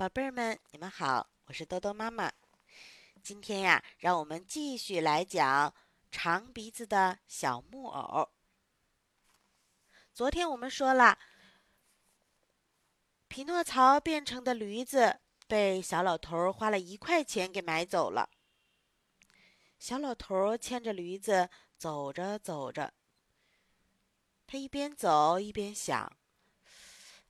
宝贝儿们，你们好，我是豆豆妈妈。今天呀，让我们继续来讲长鼻子的小木偶。昨天我们说了，匹诺曹变成的驴子被小老头花了一块钱给买走了。小老头牵着驴子走着走着，他一边走一边想：“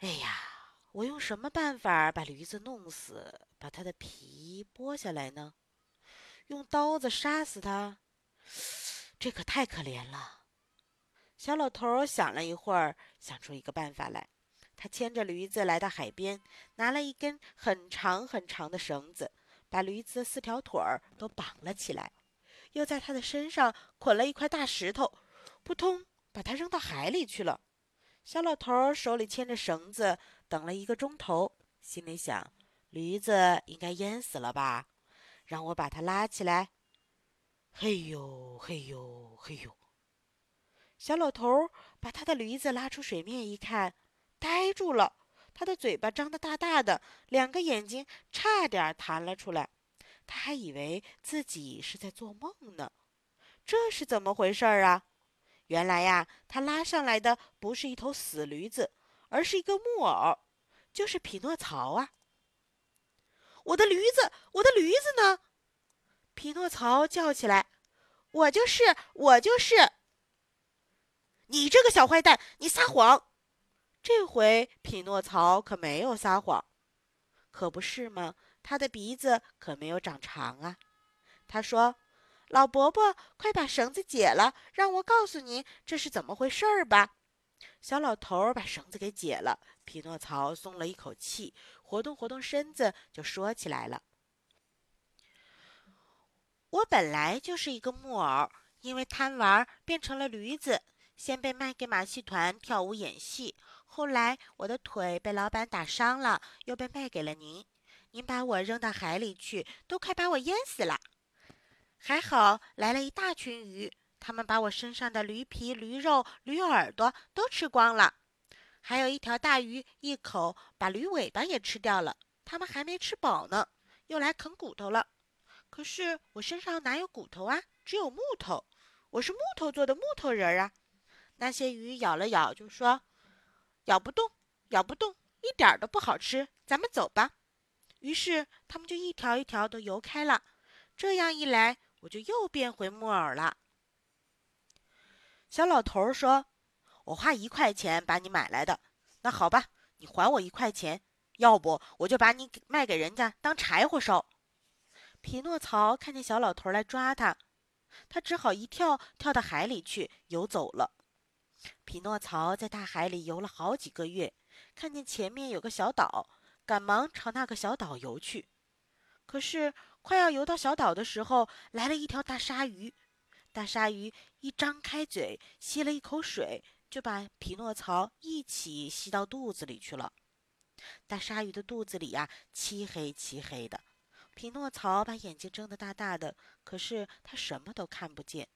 哎呀！”我用什么办法把驴子弄死，把它的皮剥下来呢？用刀子杀死它，这可太可怜了。小老头想了一会儿，想出一个办法来。他牵着驴子来到海边，拿了一根很长很长的绳子，把驴子四条腿儿都绑了起来，又在它的身上捆了一块大石头，扑通，把它扔到海里去了。小老头手里牵着绳子。等了一个钟头，心里想：驴子应该淹死了吧？让我把它拉起来。嘿呦嘿呦嘿呦！小老头把他的驴子拉出水面，一看，呆住了。他的嘴巴张得大大的，两个眼睛差点弹了出来。他还以为自己是在做梦呢。这是怎么回事啊？原来呀，他拉上来的不是一头死驴子，而是一个木偶。就是匹诺曹啊！我的驴子，我的驴子呢？匹诺曹叫起来：“我就是，我就是！你这个小坏蛋，你撒谎！”这回匹诺曹可没有撒谎，可不是吗？他的鼻子可没有长长啊！他说：“老伯伯，快把绳子解了，让我告诉您这是怎么回事儿吧。”小老头把绳子给解了，匹诺曹松了一口气，活动活动身子，就说起来了：“我本来就是一个木偶，因为贪玩变成了驴子，先被卖给马戏团跳舞演戏，后来我的腿被老板打伤了，又被卖给了您。您把我扔到海里去，都快把我淹死了。还好来了一大群鱼。”他们把我身上的驴皮、驴肉、驴耳朵都吃光了，还有一条大鱼一口把驴尾巴也吃掉了。他们还没吃饱呢，又来啃骨头了。可是我身上哪有骨头啊？只有木头，我是木头做的木头人啊！那些鱼咬了咬，就说：“咬不动，咬不动，一点儿都不好吃，咱们走吧。”于是他们就一条一条都游开了。这样一来，我就又变回木偶了。小老头说：“我花一块钱把你买来的，那好吧，你还我一块钱，要不我就把你卖给人家当柴火烧。”匹诺曹看见小老头来抓他，他只好一跳跳到海里去游走了。匹诺曹在大海里游了好几个月，看见前面有个小岛，赶忙朝那个小岛游去。可是快要游到小岛的时候，来了一条大鲨鱼。大鲨鱼一张开嘴，吸了一口水，就把匹诺曹一起吸到肚子里去了。大鲨鱼的肚子里呀，漆黑漆黑的。匹诺曹把眼睛睁得大大的，可是他什么都看不见。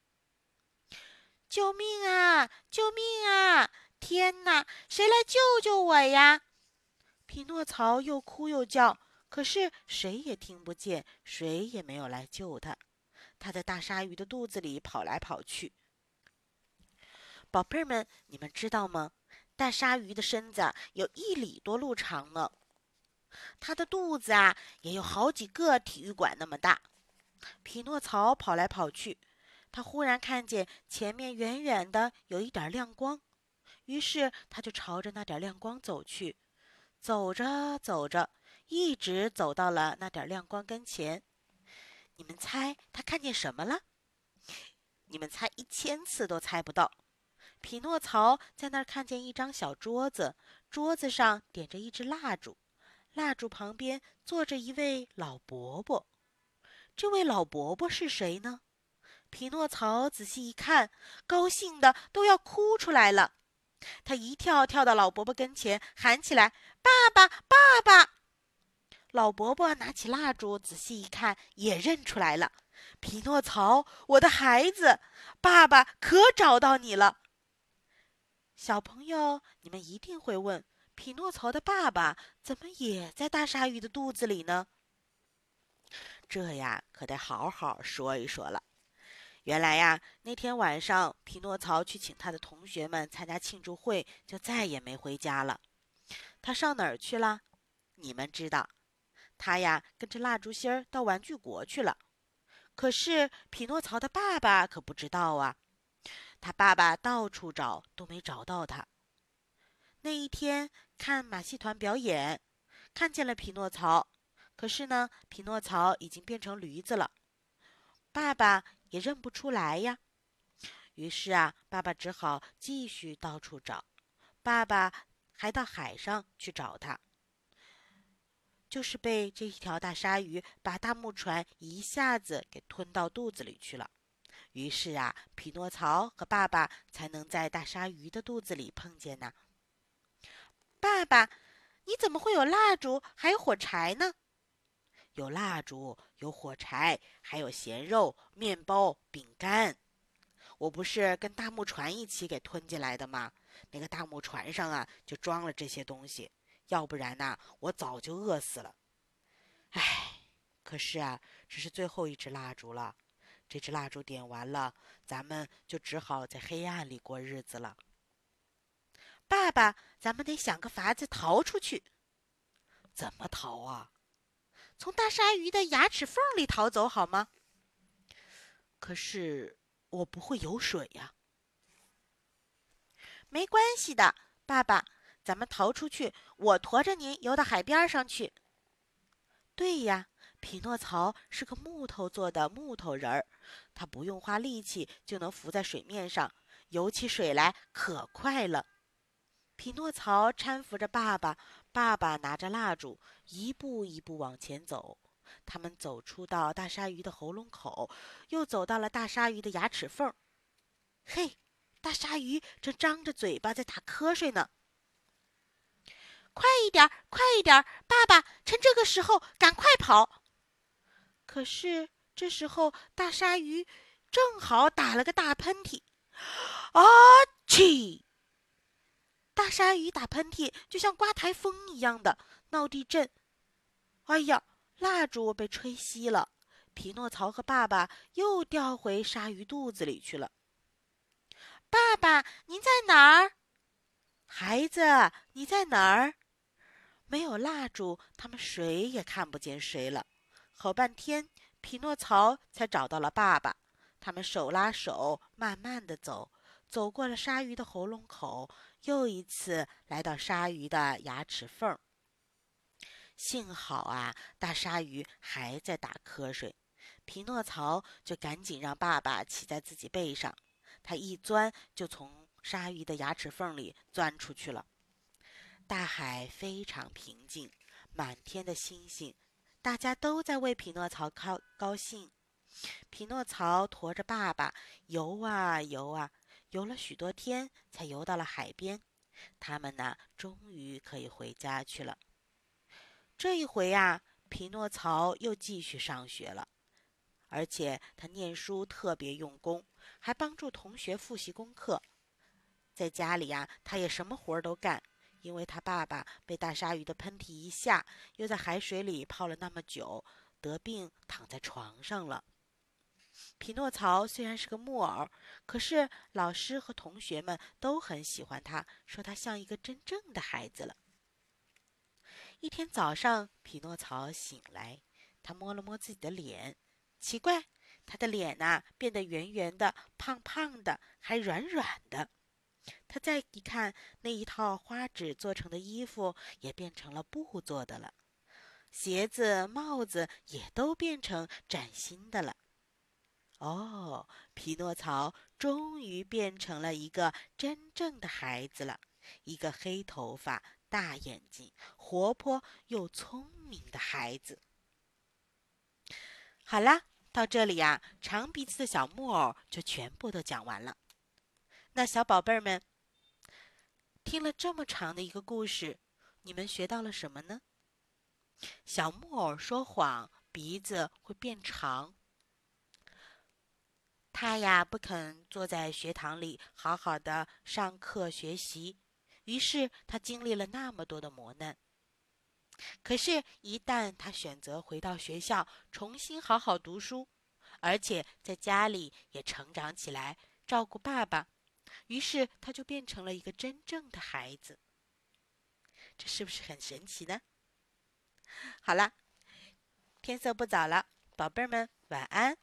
救命啊！救命啊！天哪！谁来救救我呀？匹诺曹又哭又叫，可是谁也听不见，谁也没有来救他。他在大鲨鱼的肚子里跑来跑去。宝贝儿们，你们知道吗？大鲨鱼的身子有一里多路长呢，它的肚子啊也有好几个体育馆那么大。匹诺曹跑来跑去，他忽然看见前面远远的有一点亮光，于是他就朝着那点亮光走去。走着走着，一直走到了那点亮光跟前。你们猜他看见什么了？你们猜一千次都猜不到。匹诺曹在那儿看见一张小桌子，桌子上点着一支蜡烛，蜡烛旁边坐着一位老伯伯。这位老伯伯是谁呢？匹诺曹仔细一看，高兴的都要哭出来了。他一跳跳到老伯伯跟前，喊起来：“爸爸，爸爸！”老伯伯拿起蜡烛，仔细一看，也认出来了。匹诺曹，我的孩子，爸爸可找到你了。小朋友，你们一定会问：匹诺曹的爸爸怎么也在大鲨鱼的肚子里呢？这呀，可得好好说一说了。原来呀，那天晚上，匹诺曹去请他的同学们参加庆祝会，就再也没回家了。他上哪儿去了？你们知道，他呀跟着蜡烛芯儿到玩具国去了。可是匹诺曹的爸爸可不知道啊。他爸爸到处找都没找到他。那一天看马戏团表演，看见了匹诺曹，可是呢，匹诺曹已经变成驴子了。爸爸。也认不出来呀，于是啊，爸爸只好继续到处找。爸爸还到海上去找他，就是被这一条大鲨鱼把大木船一下子给吞到肚子里去了。于是啊，匹诺曹和爸爸才能在大鲨鱼的肚子里碰见呢。爸爸，你怎么会有蜡烛还有火柴呢？有蜡烛，有火柴，还有咸肉、面包、饼干。我不是跟大木船一起给吞进来的吗？那个大木船上啊，就装了这些东西。要不然呐，我早就饿死了。唉，可是啊，这是最后一支蜡烛了。这支蜡烛点完了，咱们就只好在黑暗里过日子了。爸爸，咱们得想个法子逃出去。怎么逃啊？从大鲨鱼的牙齿缝里逃走好吗？可是我不会游水呀。没关系的，爸爸，咱们逃出去，我驮着您游到海边上去。对呀，匹诺曹是个木头做的木头人儿，他不用花力气就能浮在水面上，游起水来可快了。匹诺曹搀扶着爸爸，爸爸拿着蜡烛，一步一步往前走。他们走出到大鲨鱼的喉咙口，又走到了大鲨鱼的牙齿缝。嘿，大鲨鱼正张着嘴巴在打瞌睡呢。快一点，快一点，爸爸，趁这个时候赶快跑。可是这时候，大鲨鱼正好打了个大喷嚏，啊嚏！大鲨鱼打喷嚏，就像刮台风一样的闹地震。哎呀，蜡烛被吹熄了，匹诺曹和爸爸又掉回鲨鱼肚子里去了。爸爸，您在哪儿？孩子，你在哪儿？没有蜡烛，他们谁也看不见谁了。好半天，匹诺曹才找到了爸爸。他们手拉手，慢慢的走，走过了鲨鱼的喉咙口。又一次来到鲨鱼的牙齿缝。幸好啊，大鲨鱼还在打瞌睡。匹诺曹就赶紧让爸爸骑在自己背上，他一钻就从鲨鱼的牙齿缝里钻出去了。大海非常平静，满天的星星，大家都在为匹诺曹高高兴。匹诺曹驮着爸爸游啊游啊。游了许多天，才游到了海边。他们呢，终于可以回家去了。这一回呀，匹诺曹又继续上学了，而且他念书特别用功，还帮助同学复习功课。在家里呀，他也什么活儿都干，因为他爸爸被大鲨鱼的喷嚏一下，又在海水里泡了那么久，得病躺在床上了。匹诺曹虽然是个木偶，可是老师和同学们都很喜欢他，说他像一个真正的孩子了。一天早上，匹诺曹醒来，他摸了摸自己的脸，奇怪，他的脸呐变得圆圆的、胖胖的，还软软的。他再一看，那一套花纸做成的衣服也变成了布做的了，鞋子、帽子也都变成崭新的了。哦，匹诺曹终于变成了一个真正的孩子了，一个黑头发、大眼睛、活泼又聪明的孩子。好啦，到这里呀，长鼻子的小木偶就全部都讲完了。那小宝贝儿们，听了这么长的一个故事，你们学到了什么呢？小木偶说谎，鼻子会变长。他呀不肯坐在学堂里好好的上课学习，于是他经历了那么多的磨难。可是，一旦他选择回到学校，重新好好读书，而且在家里也成长起来，照顾爸爸，于是他就变成了一个真正的孩子。这是不是很神奇呢？好了，天色不早了，宝贝儿们晚安。